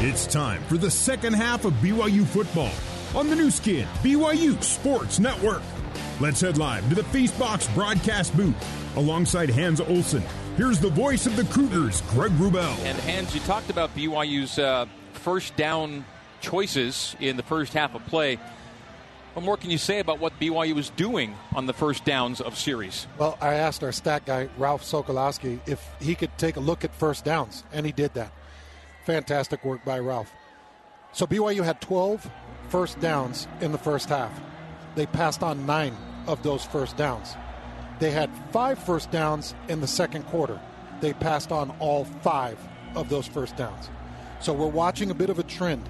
It's time for the second half of BYU football on the Nu Skin, BYU Sports Network. Let's head live to the Feastbox broadcast booth alongside Hans Olsen. Here's the voice of the Cougars, Greg Wrubell. And Hans, you talked about BYU's uh, first down choices in the first half of play. What more can you say about what BYU was doing on the first downs of series? Well, I asked our stat guy, Ralph Sokolowski, if he could take a look at first downs, and he did that. Fantastic work by Ralph. So BYU had 12 first downs in the first half. They passed on nine of those first downs. They had five first downs in the second quarter. They passed on all five of those first downs. So we're watching a bit of a trend.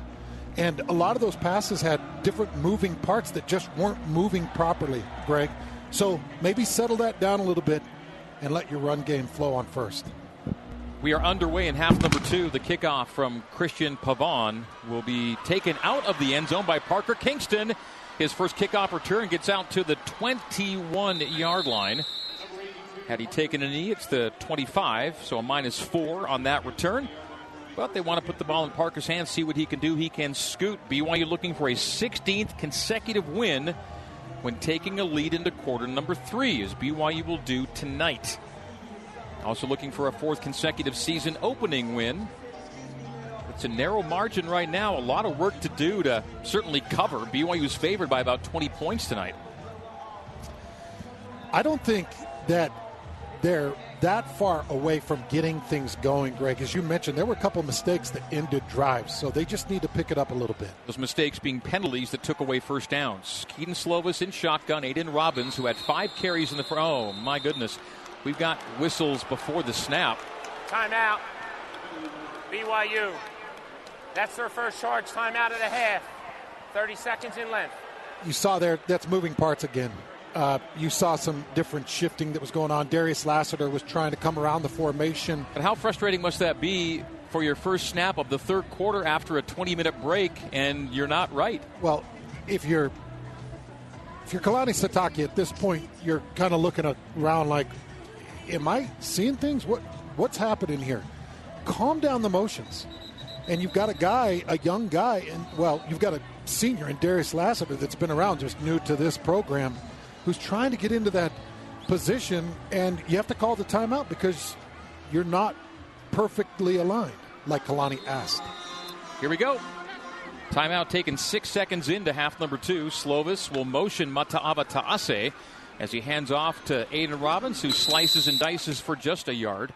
And a lot of those passes had different moving parts that just weren't moving properly, Greg. So maybe settle that down a little bit and let your run game flow on first. We are underway in half number two. The kickoff from Christian Pavon will be taken out of the end zone by Parker Kingston. His first kickoff return gets out to the 21 yard line. Had he taken a knee, it's the 25, so a minus four on that return. But they want to put the ball in Parker's hands, see what he can do. He can scoot. BYU looking for a 16th consecutive win when taking a lead into quarter number three, as BYU will do tonight. Also looking for a fourth consecutive season opening win. It's a narrow margin right now. A lot of work to do to certainly cover. BYU's favored by about 20 points tonight. I don't think that they're that far away from getting things going, Greg. As you mentioned, there were a couple mistakes that ended drives, so they just need to pick it up a little bit. Those mistakes being penalties that took away first downs. Kedon Slovis in shotgun, Aidan Robbins, who had five carries in the front. Oh, my goodness. We've got whistles before the snap. Timeout. BYU. That's their first charge timeout of the half. 30 seconds in length. You saw there, that's moving parts again. Uh, you saw some different shifting that was going on. Darius Lassiter was trying to come around the formation. But how frustrating must that be for your first snap of the third quarter after a 20 minute break and you're not right? Well, if you're if you're Kalani Sitake at this point, you're kind of looking around like, am I seeing things? What what's happening here? Calm down the motions. And you've got a guy, a young guy, and well, you've got a senior in Darius Lassiter that's been around, just new to this program, who's trying to get into that position, and you have to call the timeout because you're not perfectly aligned, like Kalani asked. Here we go. Timeout taken six seconds into half number two. Slovis will motion Mata'ava Ta'ase as he hands off to Aidan Robbins, who slices and dices for just a yard.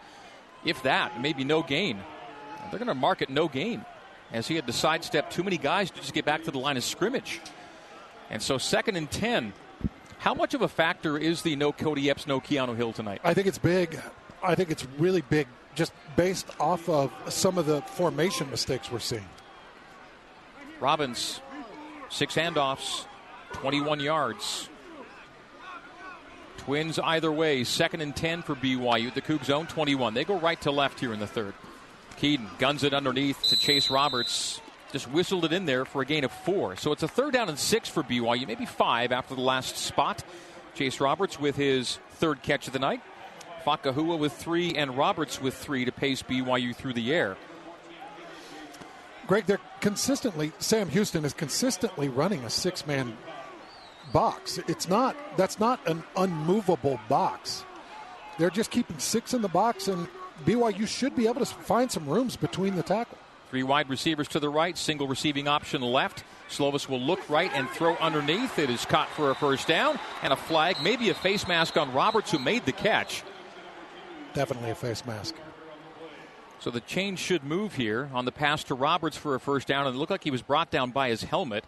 If that, maybe no gain. They're going to mark it no gain as he had to sidestep too many guys to just get back to the line of scrimmage. And so, second and 10. How much of a factor is the no Kody Epps, no Keanu Hill tonight? I think it's big. I think it's really big just based off of some of the formation mistakes we're seeing. Robbins, six handoffs, 21 yards. Twins either way, second and 10 for BYU. The Cougs zone 21. They go right to left here in the third. Kedon guns it underneath to Chase Roberts. Just whistled it in there for a gain of four. So it's a third down and six for BYU, maybe five after the last spot. Chase Roberts with his third catch of the night. Fakahua with three and Roberts with three to pace BYU through the air. Greg, they're consistently, Sam Houston is consistently running a six man box. It's not, that's not an unmovable box. They're just keeping six in the box, and BYU should be able to find some rooms between the tackle. Three wide receivers to the right, single receiving option left. Slovis will look right and throw underneath. It is caught for a first down and a flag, maybe a face mask on Roberts, who made the catch. Definitely a face mask. So the chain should move here on the pass to Roberts for a first down, and it looked like he was brought down by his helmet.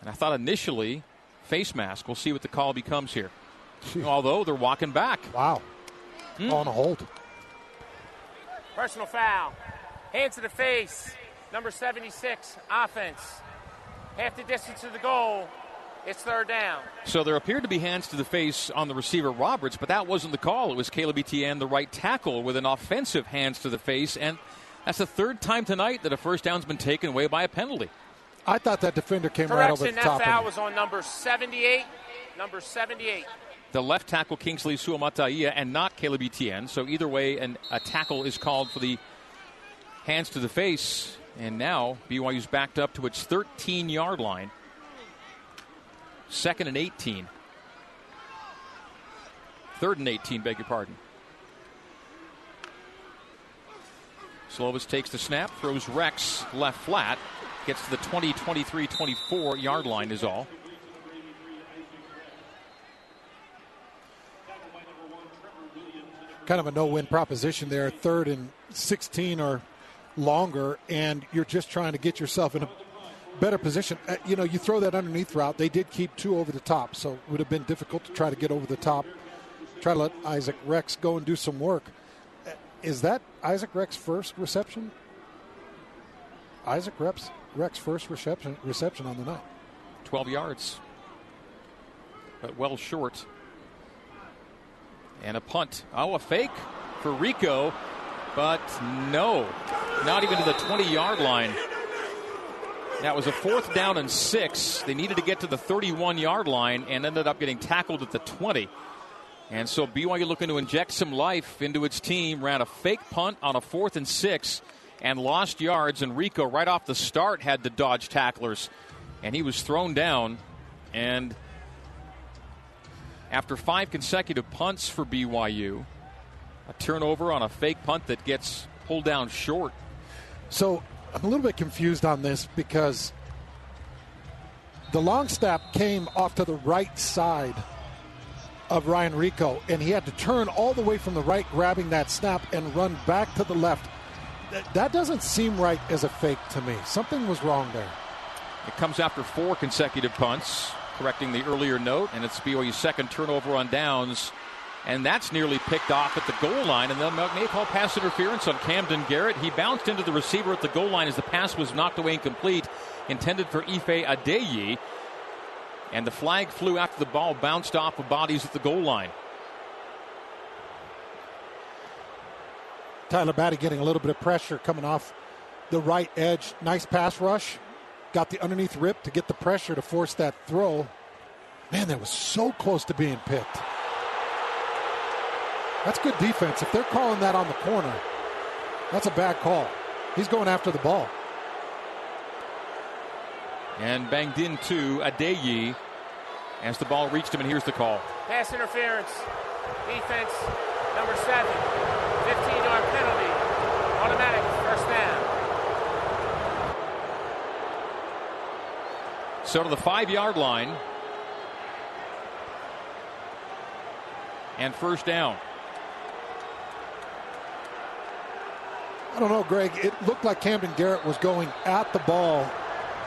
And I thought initially, face mask. We'll see what the call becomes here. Although they're walking back. Wow. Mm. On a hold. Personal foul. Hands to the face. Number 76, offense. Half the distance to the goal. It's third down. So there appeared to be hands to the face on the receiver Roberts, but that wasn't the call. It was Caleb Etienne, the right tackle, with an offensive hands to the face. And that's the third time tonight that a first down's been taken away by a penalty. I thought that defender came Correction, right over the that top. That foul of was on number 78. Number 78. The left tackle Kingsley Suamataia and not Caleb Etienne. So either way, an, a tackle is called for the hands to the face. And now BYU's backed up to its 13 yard line. Second and 18. Third and 18, beg your pardon. Slovis takes the snap, throws Rex left flat, gets to the 20, 23, 24 yard line, is all. Kind of a no win proposition there, third and 16 or longer, and you're just trying to get yourself in a better position. Uh, you know, you throw that underneath route. They did keep two over the top, so it would have been difficult to try to get over the top. Try to let Isaac Rex go and do some work. Uh, is that Isaac Rex first reception? Isaac Rex Rex first reception reception on the night. 12 yards, but well short. And a punt. Oh, a fake for Rico, but no, not even to the 20 yard line. That was a fourth down and six. They needed to get to the 31 yard line and ended up getting tackled at the 20. And so BYU looking to inject some life into its team, ran a fake punt on a fourth and six and lost yards. And Rico, right off the start, had to dodge tacklers. And he was thrown down. And after five consecutive punts for BYU, a turnover on a fake punt that gets pulled down short. So I'm a little bit confused on this because the long snap came off to the right side of Ryan Rico, and he had to turn all the way from the right, grabbing that snap, and run back to the left. That doesn't seem right as a fake to me. Something was wrong there. It comes after four consecutive punts, correcting the earlier note, and it's BYU's second turnover on downs. And that's nearly picked off at the goal line. And then may call pass interference on Kamden Garrett. He bounced into the receiver at the goal line as the pass was knocked away incomplete, intended for Ife Adeyi and the flag flew after the ball bounced off of bodies at the goal line. Tyler Batty getting a little bit of pressure coming off the right edge. Nice pass rush. Got the underneath rip to get the pressure to force that throw. Man, that was so close to being picked. That's good defense. If they're calling that on the corner, that's a bad call. He's going after the ball and banged into Adeyi as the ball reached him, and here's the call. Pass interference. Defense, number seven. 15 yard penalty. Automatic first down. So to the five yard line. And first down. I don't know, Greg. It looked like Kamden Garrett was going at the ball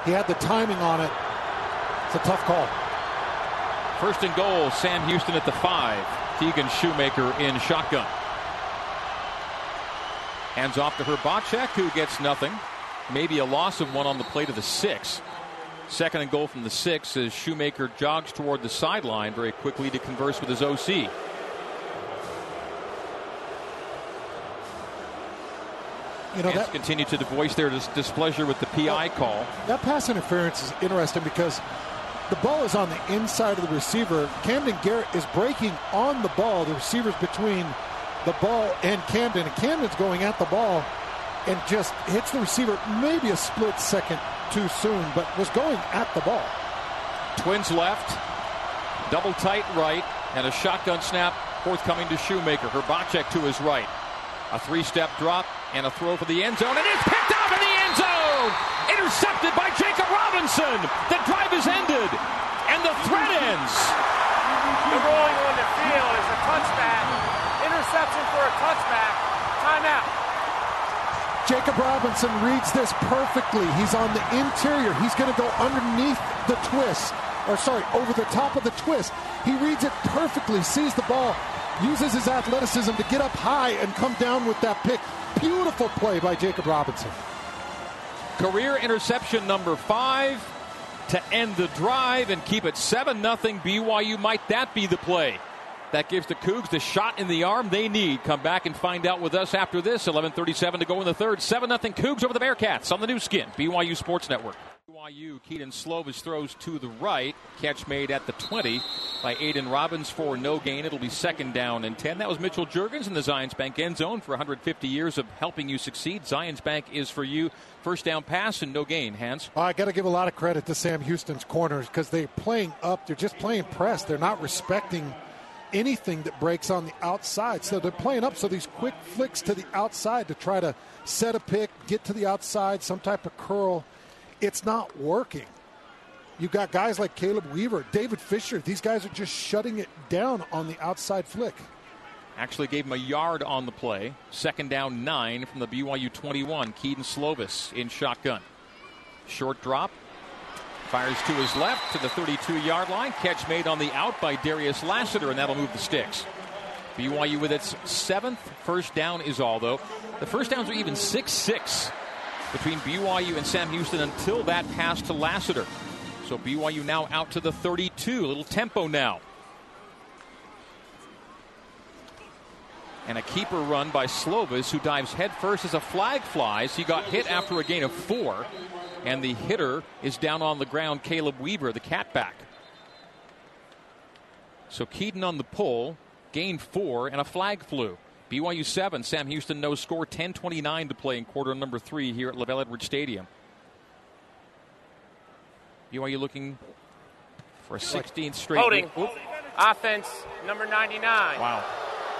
he had the timing on it. It's a tough call. First and goal, Sam Houston at the five. Keegan Shoemaker in shotgun. Hands off to Hrbacek, who gets nothing. Maybe a loss of one on the play to the six. Second and goal from the six as Shoemaker jogs toward the sideline very quickly to converse with his OC. you know, that continue to voice their dis- displeasure with the PI call. That pass interference is interesting because the ball is on the inside of the receiver. Kamden Garrett is breaking on the ball. The receiver's between the ball and Kamden, and Kamden's going at the ball and just hits the receiver maybe a split second too soon, but was going at the ball. Twins left, double tight right, and a shotgun snap forthcoming to Shoemaker. Hrbacek to his right. A three step drop, and a throw for the end zone, and it's picked off in the end zone! Intercepted by Jacob Robinson! The drive is ended, and the threat ends! The rolling on the field is a touchback. Interception for a touchback. Timeout. Jacob Robinson reads this perfectly. He's on the interior. He's going to go underneath the twist, or sorry, over the top of the twist. He reads it perfectly, sees the ball, uses his athleticism to get up high and come down with that pick. Beautiful play by Jacob Robinson. Career interception number five to end the drive and keep it 7 0 BYU. Might that be the play? That gives the Cougs the shot in the arm they need. Come back and find out with us after this. 11:37 to go in the third. 7 0 Cougs over the Bearcats on the Nu Skin, BYU Sports Network. BYU, Kedon Slovis throws to the right. Catch made at the 20 by Aidan Robbins for no gain. It'll be second down and 10. That was Mitchell Juergens in the Zions Bank end zone for 150 years of helping you succeed. Zions Bank is for you. First down pass and no gain. Hans? I got to give a lot of credit to Sam Houston's corners because they're playing up. They're just playing press. They're not respecting anything that breaks on the outside. So they're playing up. So these quick flicks to the outside to try to set a pick, get to the outside, some type of curl. It's not working. You've got guys like Caleb Weaver, David Fisher. These guys are just shutting it down on the outside flick. Actually gave him a yard on the play. Second down nine from the BYU 21. Kedon Slovis in shotgun. Short drop. Fires to his left to the 32 yard line. Catch made on the out by Darius Lassiter, and that'll move the sticks. BYU with its seventh first down is all, though. The first downs are even 6 6 between BYU and Sam Houston until that pass to Lassiter. So BYU now out to the 32. A little tempo now. And a keeper run by Slovis, who dives headfirst as a flag flies. He got hit after a gain of four. And the hitter is down on the ground, Caleb Weaver, the catback. So Kedon on the pull, gain four, and a flag flew. BYU 7, Sam Houston no score, 10-29 to play in quarter number three here at LaVell Edwards Stadium. BYU looking for a 16th straight. Holding. Offense number 99. Wow.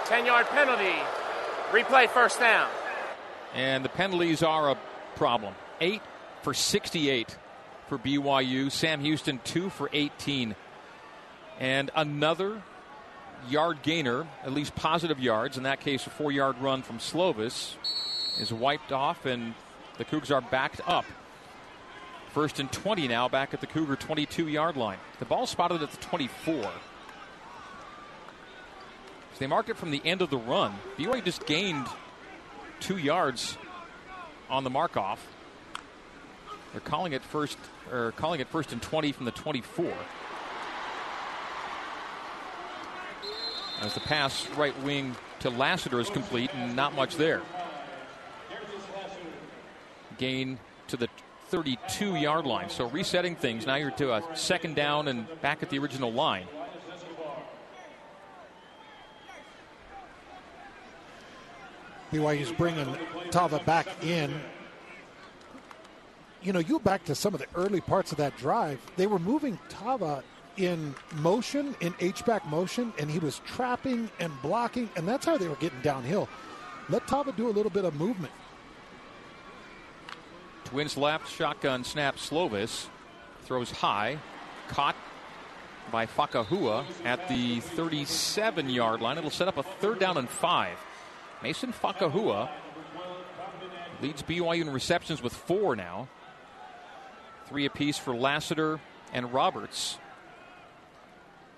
10 yard penalty. Replay first down. And the penalties are a problem. Eight for 68 for BYU. Sam Houston, two for 18. And another yard gainer, at least positive yards, in that case, a four yard run from Slovis, is wiped off, and the Cougs are backed up. First and 20 now, back at the Cougar 22 yard line. The ball spotted at the 24. So they marked it from the end of the run. BYU just gained two yards on the mark off. They're calling it first, or calling it first and 20 from the 24. As the pass right wing to Lassiter is complete and not much there. Gain to the 32 yard line. So resetting things. Now you're to a second down and back at the original line. BYU's bringing Tava back in. You know, you back to some of the early parts of that drive. They were moving Tava in motion, in H-back motion, and he was trapping and blocking, and that's how they were getting downhill. Let Tava do a little bit of movement. Twins left, shotgun snap. Slovis throws high, caught by Fakahua at the 37 yard line. It'll set up a third down and five. Mason Fakahua leads BYU in receptions with four now. Three apiece for Lassiter and Roberts.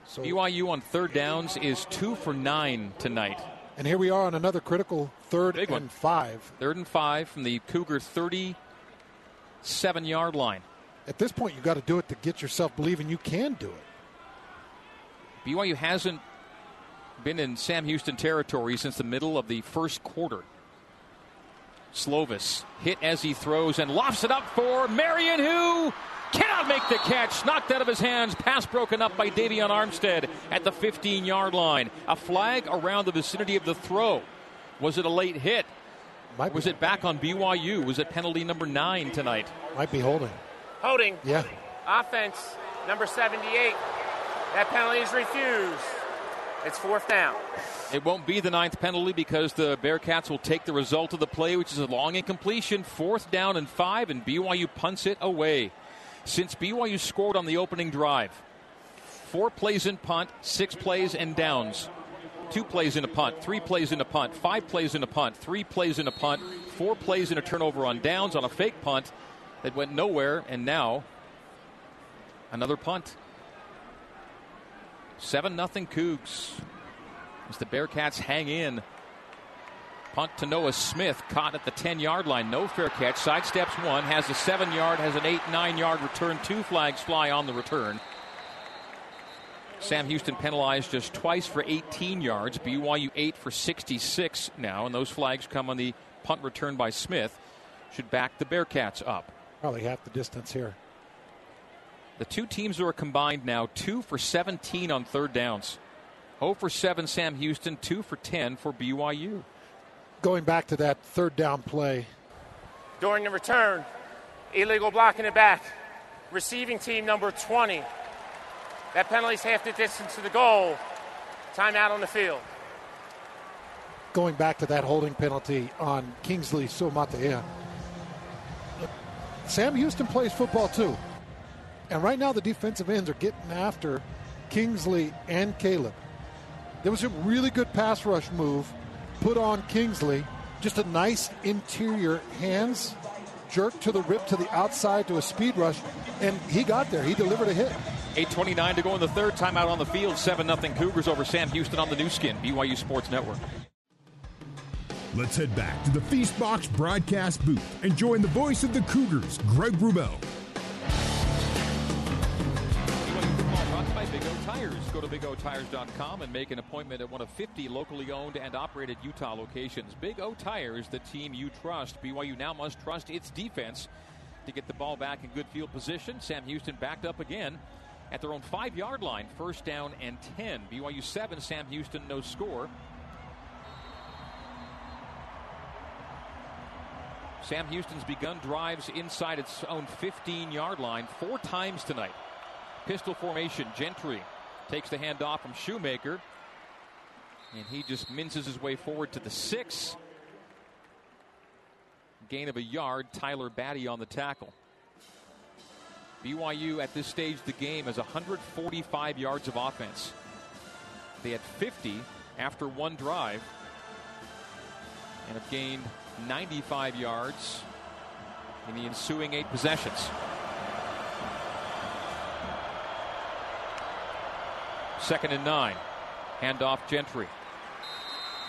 So BYU on third downs is two for nine tonight. And here we are on another critical third Big and one. five. Third and five from the Cougar 37 yard line. At this point, you've got to do it to get yourself believing you can do it. BYU hasn't been in Sam Houston territory since the middle of the first quarter. Slovis hit as he throws and lofts it up for Marion, who cannot make the catch. Knocked out of his hands. Pass broken up by Davion Armstead at the 15 yard line. A flag around the vicinity of the throw. Was it a late hit? Might Was be, it back on BYU? Was it penalty number nine tonight? Might be holding. Holding. Yeah. Offense number 78. That penalty is refused. It's fourth down. It won't be the ninth penalty because the Bearcats will take the result of the play, which is a long incompletion, fourth down and five, and BYU punts it away. Since BYU scored on the opening drive, four plays in punt, six plays and downs. Two plays in a punt, three plays in a punt, five plays in a punt, three plays in a punt, four plays in a turnover on downs on a fake punt that went nowhere, and now another punt. 7 nothing Cougs as the Bearcats hang in. Punt to Noah Smith, caught at the 10 yard line. No fair catch. Sidesteps one, has a 7 yard, has an 8 9 yard return. Two flags fly on the return. Sam Houston penalized just twice for 18 yards. BYU 8 for 66 now, and those flags come on the punt return by Smith. Should back the Bearcats up. Probably half the distance here. The two teams are combined now 2 for 17 on third downs. 0 for 7 Sam Houston, 2 for 10 for BYU. Going back to that third down play. During the return, illegal blocking it back. Receiving team number 20. That penalty's half the distance to the goal. Timeout on the field. Going back to that holding penalty on Kingsley Suamataia. Sam Houston plays football too. And right now the defensive ends are getting after Kingsley and Caleb. There was a really good pass rush move put on Kingsley. Just a nice interior hands jerk to the rip to the outside to a speed rush, and he got there. He delivered a hit. 8.29 to go in the third. Timeout on the field. 7 0 Cougars over Sam Houston on the Nu Skin, BYU Sports Network. Let's head back to the Feastbox broadcast booth and join the voice of the Cougars, Greg Wrubell. Tires. Go to BigOTires.com and make an appointment at one of 50 locally owned and operated Utah locations. Big O Tires, the team you trust. BYU now must trust its defense to get the ball back in good field position. Sam Houston backed up again at their own five yard line. First down and 10. BYU 7, Sam Houston no score. Sam Houston's begun drives inside its own 15 yard line four times tonight. Pistol formation, Gentry takes the handoff from Shoemaker. And he just minces his way forward to the six. Gain of a yard. Tyler Batty on the tackle. BYU at this stage of the game has 145 yards of offense. They had 50 after one drive and have gained 95 yards in the ensuing eight possessions. Second and nine. Handoff Gentry.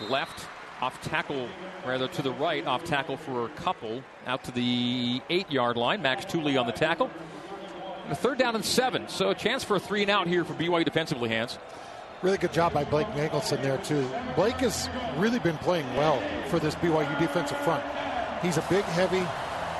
Left off tackle, rather to the right, off tackle for a couple, out to the eight yard line. Max Tooley on the tackle. And a third down and seven. So a chance for a three and out here for BYU defensively, Hans. Really good job by Blake Mangelson there, too. Blake has really been playing well for this BYU defensive front. He's a big, heavy.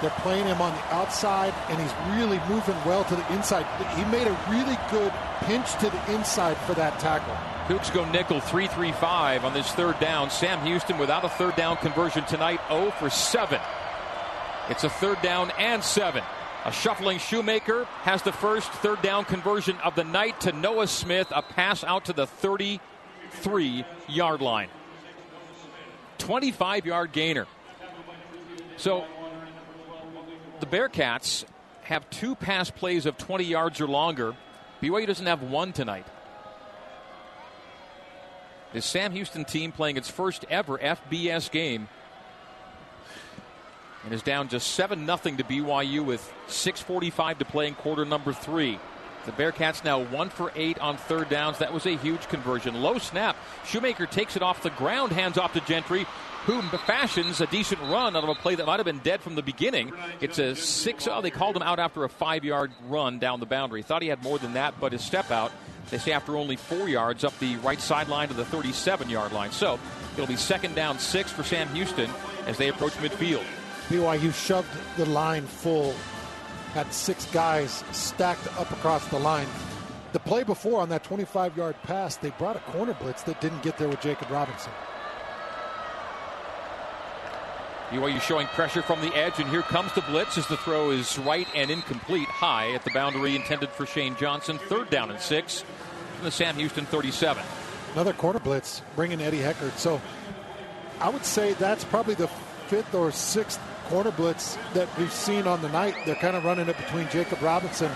They're playing him on the outside, and he's really moving well to the inside. He made a really good pinch to the inside for that tackle. Cougs go nickel 3 3 5 on this third down. Sam Houston without a third down conversion tonight, 0 for 7. It's a third down and 7. A shuffling Shoemaker has the first third down conversion of the night to Noah Smith, a pass out to the 33 yard line. 25 yard gainer. So the Bearcats have two pass plays of 20 yards or longer. BYU doesn't have one tonight. This Sam Houston team playing its first ever FBS game and is down just 7 0 to BYU with 6.45 to play in quarter number three. The Bearcats now one for eight on third downs. That was a huge conversion. Low snap. Shoemaker takes it off the ground, hands off to Gentry, who fashions a decent run out of a play that might have been dead from the beginning. It's a six. Oh, they called him out after a five yard run down the boundary. Thought he had more than that, but his step out, they say after only four yards up the right sideline to the 37 yard line. So it'll be second down six for Sam Houston as they approach midfield. BYU shoved the line full, had six guys stacked up across the line. The play before on that 25 yard pass, they brought a corner blitz that didn't get there with Jacob Robinson. BYU showing pressure from the edge, and here comes the blitz as the throw is right and incomplete, high at the boundary intended for Shane Johnson. Third down and six from the Sam Houston 37. Another corner blitz, bringing Eddie Heckard. So I would say that's probably the fifth or sixth corner blitz that we've seen on the night. They're kind of running it between Jacob Robinson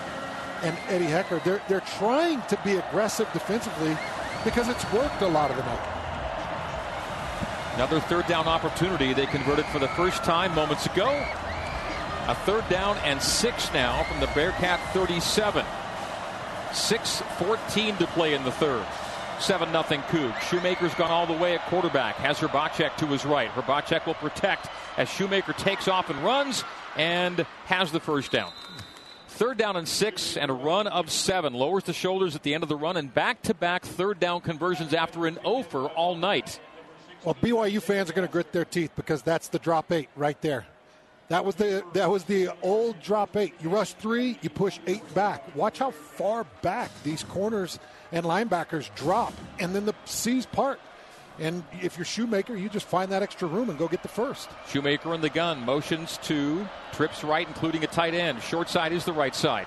and Eddie Heckard. They're, they're trying to be aggressive defensively because it's worked a lot of the night. Another third down opportunity. They converted for the first time moments ago. A third down and six now from the Bearcat 37. 6-14 to play in the third. 7 0 Coug. Shoemaker's gone all the way at quarterback. Has Hrbacek to his right. Hrbacek will protect as Shoemaker takes off and runs and has the first down. Third down and six and a run of seven. Lowers the shoulders at the end of the run and back to back third down conversions after an oh over all night. Well, BYU fans are going to grit their teeth because that's the drop eight right there. That was the that was the old drop eight. You rush three, you push eight back. Watch how far back these corners and linebackers drop, and then the C's part. And if you're Shoemaker, you just find that extra room and go get the first. Shoemaker in the gun motions to trips right, including a tight end. Short side is the right side.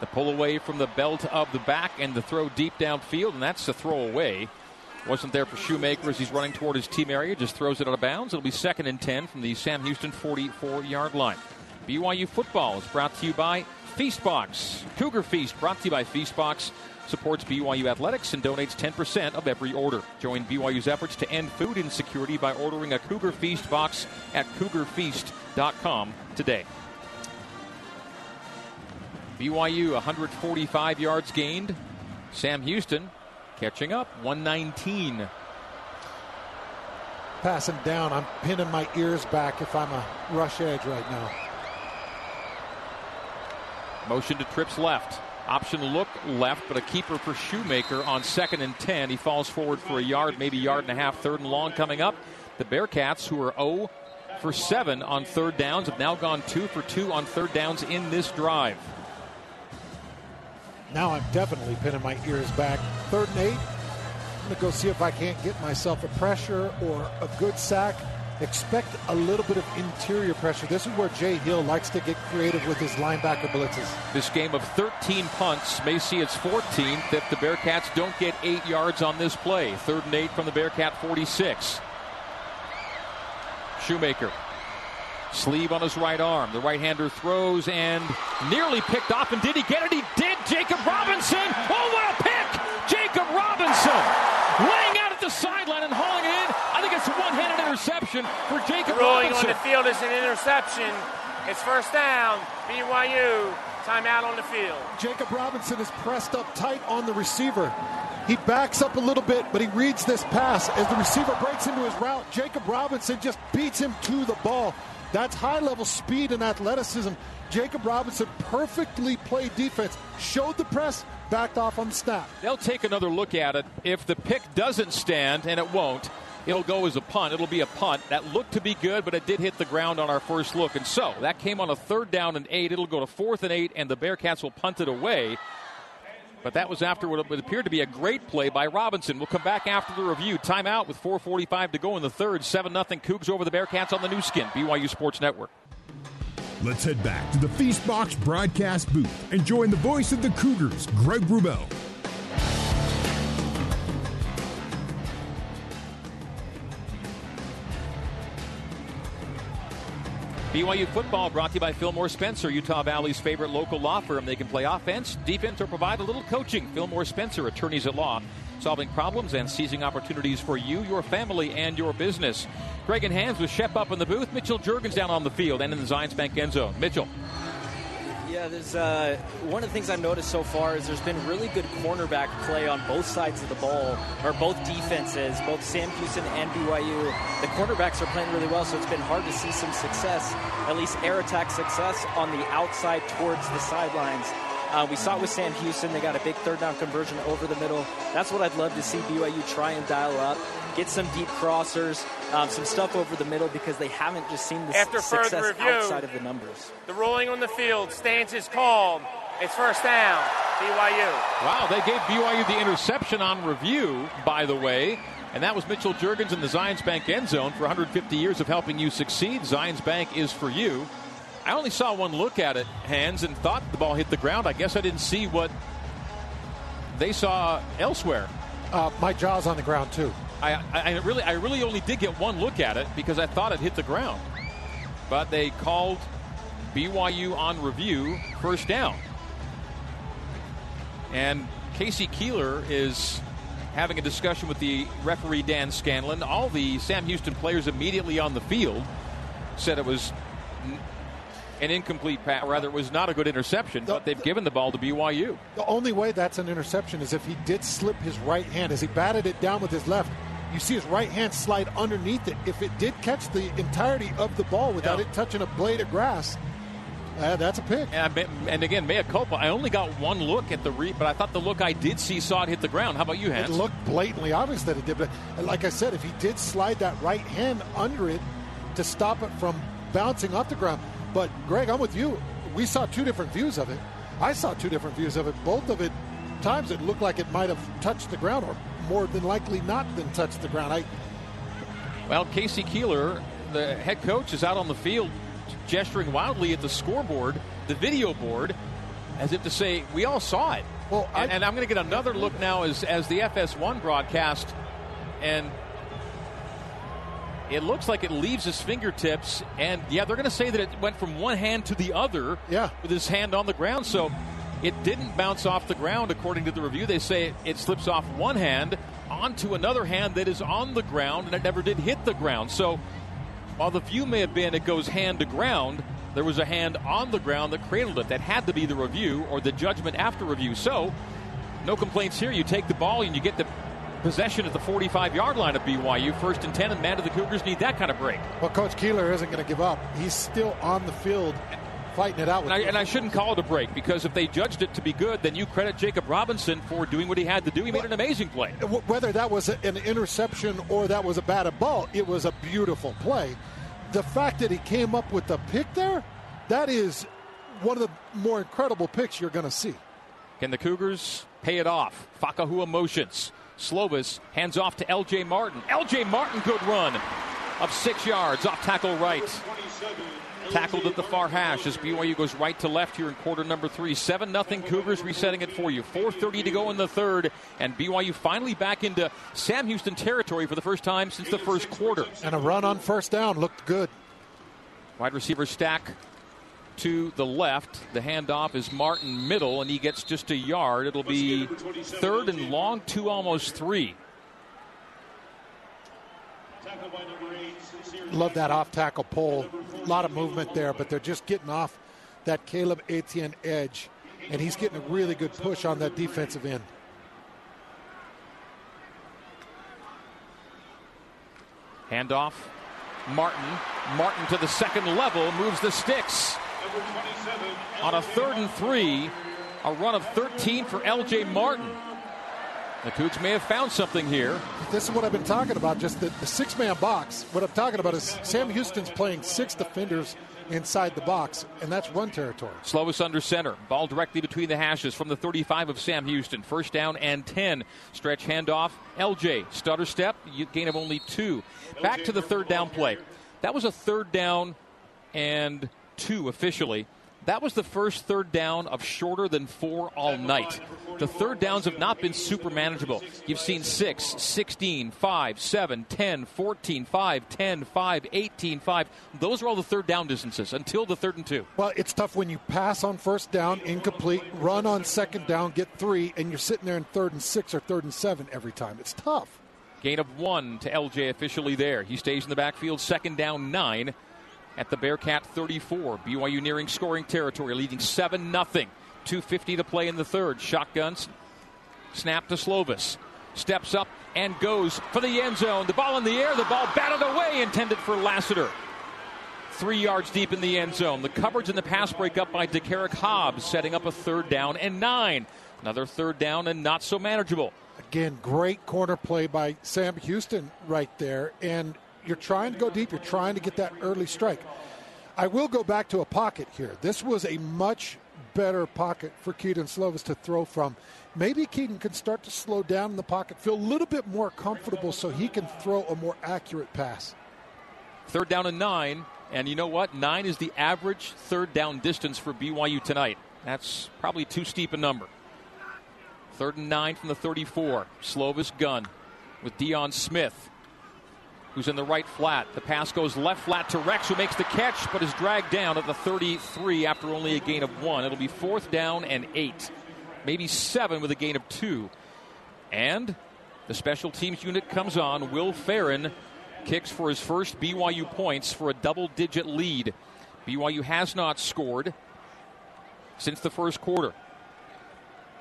The pull away from the belt of the back and the throw deep downfield, and that's the throw away. Wasn't there for Shoemaker as he's running toward his team area, just throws it out of bounds. It'll be second and 10 from the Sam Houston 44 yard line. BYU football is brought to you by Feastbox. Cougar Feast brought to you by Feastbox supports BYU athletics and donates 10% of every order. Join BYU's efforts to end food insecurity by ordering a Cougar Feast box at cougarfeast.com today. BYU 145 yards gained. Sam Houston catching up 119. Passing down, I'm pinning my ears back if I'm a rush edge right now. Motion to trips left. Option look left, but a keeper for Shoemaker on second and 10. He falls forward for a yard, maybe yard and a half, third and long coming up. The Bearcats, who are 0 for 7 on third downs, have now gone 2 for 2 on third downs in this drive. Now I'm definitely pinning my ears back. Third and eight. I'm going to go see if I can't get myself a pressure or a good sack. Expect a little bit of interior pressure. This is where Jay Hill likes to get creative with his linebacker blitzes. This game of 13 punts may see its 14th if the Bearcats don't get eight yards on this play. Third and eight from the Bearcat 46. Shoemaker Sleeve on his right arm. The right hander throws and nearly picked off. And did he get it? He did. Jacob Robinson. Oh, what a pick! Jacob Robinson laying out at the sideline and hauling it in. I think it's a one handed interception for Jacob Rolling Robinson. on the field is an interception. It's first down. BYU. Timeout on the field. Jacob Robinson is pressed up tight on the receiver. He backs up a little bit, but he reads this pass. As the receiver breaks into his route, Jacob Robinson just beats him to the ball. That's high level speed and athleticism. Jacob Robinson perfectly played defense, showed the press, backed off on the snap. They'll take another look at it. If the pick doesn't stand, and it won't, it'll go as a punt. It'll be a punt. That looked to be good, but it did hit the ground on our first look. And so that came on a third down and eight. It'll go to fourth and eight, and the Bearcats will punt it away. But that was after what appeared to be a great play by Robinson. We'll come back after the review. Timeout with 4.45 to go in the third. 7 0 Cougs over the Bearcats on the Nu Skin, BYU Sports Network. Let's head back to the Feastbox broadcast booth and join the voice of the Cougars, Greg Wrubell. BYU football brought to you by Fillmore Spencer, Utah Valley's favorite local law firm. They can play offense, defense, or provide a little coaching. Fillmore Spencer, attorneys at law, solving problems and seizing opportunities for you, your family, and your business. Greg and Hans with Shep up in the booth. Mitchell Juergens down on the field and in the Zions Bank end zone. Mitchell. Yeah, there's uh, one of the things I've noticed so far is there's been really good cornerback play on both sides of the ball, or both defenses, both Sam Houston and BYU. The cornerbacks are playing really well, so it's been hard to see some success, at least air attack success on the outside towards the sidelines. Uh, we saw it with Sam Houston. They got a big third down conversion over the middle. That's what I'd love to see BYU try and dial up. Get some deep crossers, um, some stuff over the middle because they haven't just seen the After success further review, outside of the numbers. The ruling on the field stands is called. It's first down. BYU. Wow, they gave BYU the interception on review, by the way. And that was Mitchell Juergens in the Zions Bank end zone for 150 years of helping you succeed. Zions Bank is for you. I only saw one look at it, hands, and thought the ball hit the ground. I guess I didn't see what they saw elsewhere. Uh, my jaw's on the ground too. I, I, really, I really only did get one look at it because I thought it hit the ground. But they called BYU on review first down. And K.C. Keeler is having a discussion with the referee Dan Scanlon. All the Sam Houston players immediately on the field said it was an incomplete pass. Rather, it was not a good interception, but they've given the ball to BYU. The only way that's an interception is if he did slip his right hand as he batted it down with his left. You see his right hand slide underneath it. If it did catch the entirety of the ball without Yeah. it touching a blade of grass, uh, that's a pick. And, I, and again, mea culpa. I only got one look at the re, but I thought the look I did see saw it hit the ground. How about you, Hans? It looked blatantly obvious that it did, but like I said, if he did slide that right hand under it to stop it from bouncing off the ground. But Greg, I'm with you. We saw two different views of it. I saw two different views of it. Both of it times it looked like it might have touched the ground, or more than likely not than touched the ground. I. Well, K.C. Keeler, the head coach, is out on the field gesturing wildly at the scoreboard, the video board, as if to say, "We all saw it." Well, I, and, and I'm going to get another look now as as the FS1 broadcast, and it looks like it leaves his fingertips. And yeah, they're going to say that it went from one hand to the other. Yeah. with his hand on the ground. So it didn't bounce off the ground, according to the review. They say it, it slips off one hand onto another hand that is on the ground, and it never did hit the ground. So while the view may have been it goes hand to ground, there was a hand on the ground that cradled it. That had to be the review or the judgment after review. So, no complaints here. You take the ball and you get the possession at the 45 yard line of BYU. First and 10, and man, do the Cougars need that kind of break. Well, Coach Keeler isn't going to give up. He's still on the field fighting it out. And I, and I, shouldn't call it a break because if they judged it to be good, then you credit Jacob Robinson for doing what he had to do. He made an amazing play. Whether that was an interception or that was a batted ball, it was a beautiful play. The fact that he came up with the pick there, that is one of the more incredible picks you're going to see. Can the Cougars pay it off? Fakahua motions. Slovis hands off to L.J. Martin. L.J. Martin, good run of six yards off tackle right. Tackled at the far hash as BYU goes right to left here in quarter number three. 7 nothing Cougars resetting it for you. 4.30 to go in the third, and BYU finally back into Sam Houston territory for the first time since the first quarter. And a run on first down looked good. Wide receiver stack to the left. The handoff is Martin middle, and he gets just a yard. It'll be third and long, two almost three. Love that off tackle pull. A lot of movement there, but they're just getting off that Caleb Etienne edge, and he's getting a really good push on that defensive end. Handoff. Martin. Martin to the second level, moves the sticks. On a third and three, a run of 13 for LJ Martin. The Cougs may have found something here. This is what I've been talking about, just the, the six man box. What I'm talking about is Sam Houston's playing six defenders inside the box, and that's run territory. Slovis under center. Ball directly between the hashes from the 35 of Sam Houston. First down and 10. Stretch handoff. LJ. Stutter step. Gain of only two. Back to the third down play. That was a third down and two officially. That was the first third down of shorter than four all night. The third downs have not been super manageable. You've seen 6, 16, 5, 7, 10, 14, 5, 10, 5, 18, 5. Those are all the third down distances until the third and two. Well, it's tough when you pass on first down, incomplete, run on second down, get three, and you're sitting there in third and six or third and seven every time. It's tough. Gain of one to LJ officially there. He stays in the backfield, second down, nine at the Bearcat 34. BYU nearing scoring territory, leading 7 0. 2.50 to play in the third. Shotguns. Snap to Slovis. Steps up and goes for the end zone. The ball in the air, the ball batted away, intended for Lassiter. Three yards deep in the end zone. The coverage and the pass break up by DeCarrick Hobbs, setting up a third down and nine. Another third down and not so manageable. Again, great corner play by Sam Houston right there. And you're trying to go deep. You're trying to get that early strike. I will go back to a pocket here. This was a much better pocket for Kedon Slovis to throw from. Maybe Kedon can start to slow down in the pocket, feel a little bit more comfortable so he can throw a more accurate pass. Third down and nine. And you know what? Nine is the average third down distance for BYU tonight. That's probably too steep a number. Third and nine from the 34. Slovis gun with Dion Smith who's in the right flat. The pass goes left flat to Rex, who makes the catch, but is dragged down at the 33 after only a gain of one. It'll be fourth down and eight, maybe seven with a gain of two. And the special teams unit comes on. Will Ferrin kicks for his first BYU points for a double digit lead. BYU has not scored since the first quarter.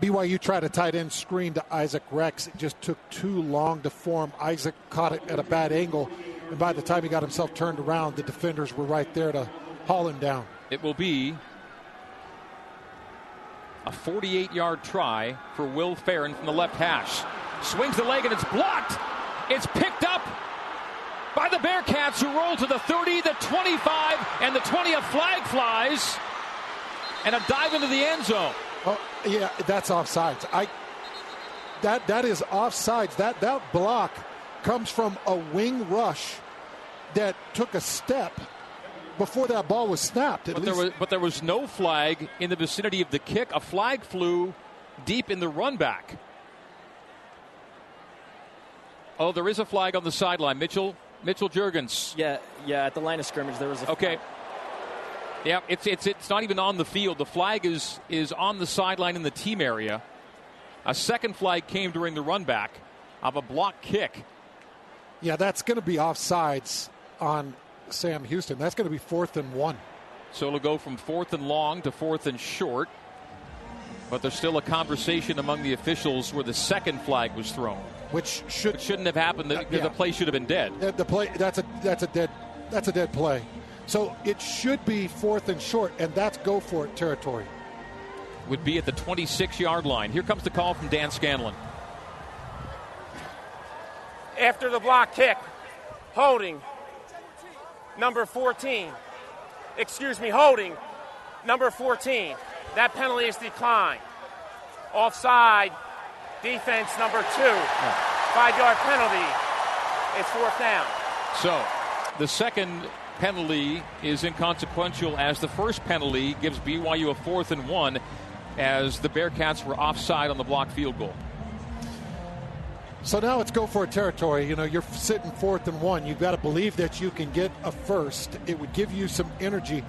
BYU tried a tight end screen to Isaac Rex. It just took too long to form. Isaac caught it at a bad angle, and by the time he got himself turned around, the defenders were right there to haul him down. It will be a 48 yard try for Will Ferrin from the left hash. Swings the leg and it's blocked. It's picked up by the Bearcats who roll to the 30, the 25, and the 20. A flag flies and a dive into the end zone. Oh, yeah, that's offsides. I that that is offsides. That that block comes from a wing rush that took a step before that ball was snapped. But there was, but there was no flag in the vicinity of the kick. A flag flew deep in the run back. Oh, there is a flag on the sideline. Mitchell Mitchell Juergens. Yeah, yeah. At the line of scrimmage, there was a okay. Yeah, it's it's it's not even on the field. The flag is is on the sideline in the team area. A second flag came during the run back of a block kick. Yeah, that's going to be offsides on Sam Houston. That's going to be fourth and one. So it'll go from fourth and long to fourth and short. But there's still a conversation among the officials where the second flag was thrown, which should which shouldn't have happened. The, uh, yeah. the play should have been dead. The, the play that's a that's a dead that's a dead play. So it should be fourth and short, and that's go for it territory. Would be at the 26 yard line. Here comes the call from Dan Scanlon. After the block kick, holding number 14. Excuse me, holding number 14. That penalty is declined. Offside, defense number two. Five yard penalty. It's fourth down. So the second penalty is inconsequential as the first penalty gives BYU a fourth and one as the Bearcats were offside on the blocked field goal. So now it's go for a territory. You know, you're sitting fourth and one. You've got to believe that you can get a first. It would give you some energy.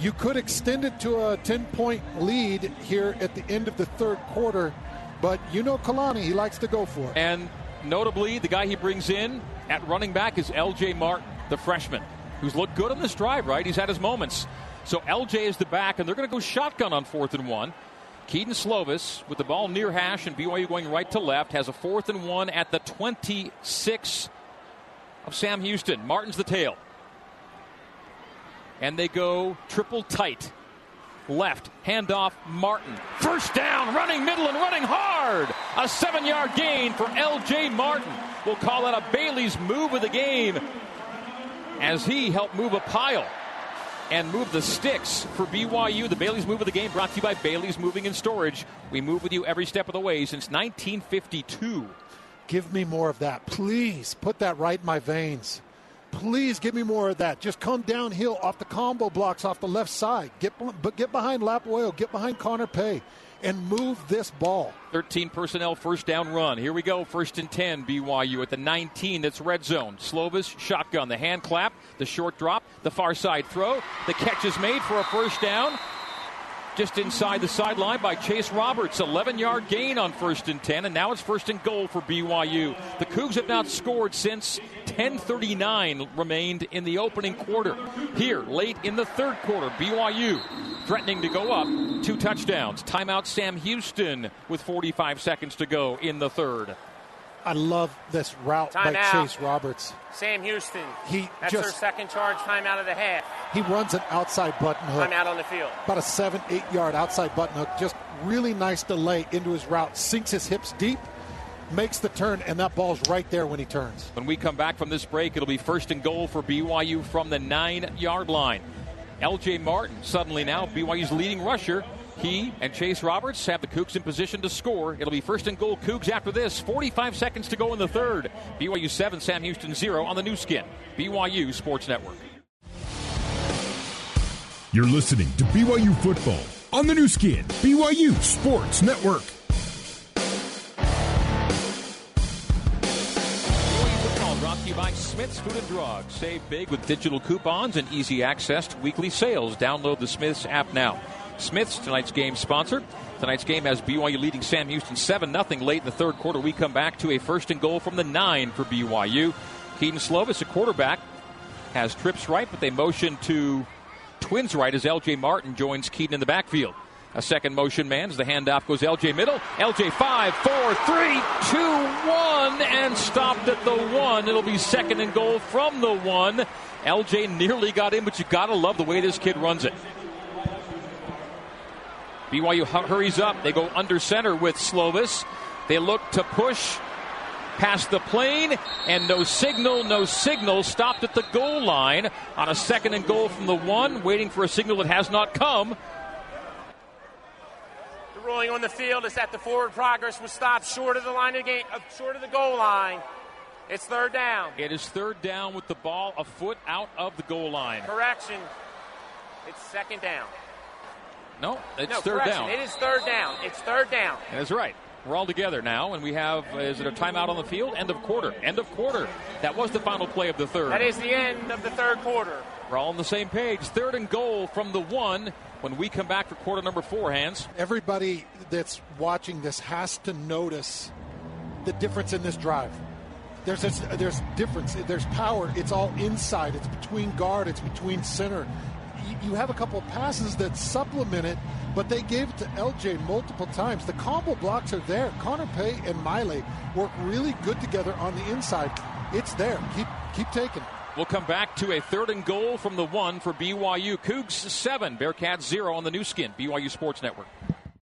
You could extend it to a 10 point lead here at the end of the third quarter, but you know Kalani, he likes to go for it. And notably, the guy he brings in at running back is LJ Martin, the freshman, who's looked good on this drive, right? He's had his moments. So LJ is the back, and they're going to go shotgun on fourth and one. Kedon Slovis with the ball near hash and BYU going right to left has a fourth and one at the 26 of Sam Houston. Martin's the tail. And they go triple tight. Left, handoff, Martin. First down, running middle and running hard. A seven yard gain for LJ Martin. We'll call that a Bailey's move of the game as he helped move a pile and move the sticks for BYU. The Bailey's move of the game brought to you by Bailey's Moving and Storage. We move with you every step of the way since 1952. Give me more of that. Please put that right in my veins. Please give me more of that. Just come downhill off the combo blocks off the left side. Get, but get behind Lapuaho. Get behind Connor Pay and move this ball. 13 personnel first down run. Here we go. First and 10. BYU at the 19. That's red zone. Slovis shotgun. The hand clap. The short drop. The far side throw. The catch is made for a first down just inside the sideline by Chase Roberts. 11 yard gain on first and 10, and now it's first and goal for BYU. The Cougs have not scored since 10:39 remained in the opening quarter. Here, late in the third quarter, BYU threatening to go up two touchdowns. Timeout Sam Houston with 45 seconds to go in the third. I love this route Time by out. Chase Roberts. Sam Houston. He That's just, their second charge time out of the half. He runs an outside button hook. Time out on the field. About a seven, eight yard outside button hook. Just really nice delay into his route. Sinks his hips deep, makes the turn, and that ball's right there when he turns. When we come back from this break, it'll be first and goal for BYU from the nine yard line. LJ Martin suddenly now BYU's leading rusher he and Chase Roberts have the Cougs in position to score. It'll be first and goal Cougs after this. 45 seconds to go in the third. BYU 7, Sam Houston 0 on the Nu Skin. BYU Sports Network. You're listening to BYU Football on the Nu Skin, BYU Sports Network. brought to you by Smith's Food and Drug. Save big with digital coupons and easy access to weekly sales. Download the Smith's app now. Smith's tonight's game sponsor. Tonight's game has BYU leading Sam Houston 7 0 late in the third quarter. We come back to a first and goal from the nine for BYU. Kedon Slovis, a quarterback, has trips right, but they motion to twins right as LJ Martin joins Kedon in the backfield. A second motion man as the handoff goes LJ middle. LJ 5, 4, 3, 2, 1, and stopped at the 1. It'll be second and goal from the 1. LJ nearly got in, but you got to love the way this kid runs it. BYU hurries up. They go under center with Slovis. They look to push past the plane, and no signal, no signal. Stopped at the goal line on a second and goal from the one, waiting for a signal that has not come. The ruling on the field is that the forward progress was stopped short of the line of the game, uh, short of the goal line. It's third down. It is third down with the ball a foot out of the goal line. Correction. It's second down. No, it's no, third correction. down. It is third down. It's third down. That's right. We're all together now, and we have, uh, is it a timeout on the field? End of quarter. End of quarter. That was the final play of the third. That is the end of the third quarter. We're all on the same page. Third and goal from the one when we come back for quarter number four, Hans. Everybody that's watching this has to notice the difference in this drive. There's this, there's difference. There's power. It's all inside. It's between guard. It's between center. You, have a couple passes that supplement it, but they gave it to LJ multiple times. The combo blocks are there. Connor Pay and Maile work really good together on the inside. It's there. Keep keep taking. We'll come back to a third and goal from the one for BYU. Cougs seven, Bearcats zero on the Nu Skin, BYU Sports Network.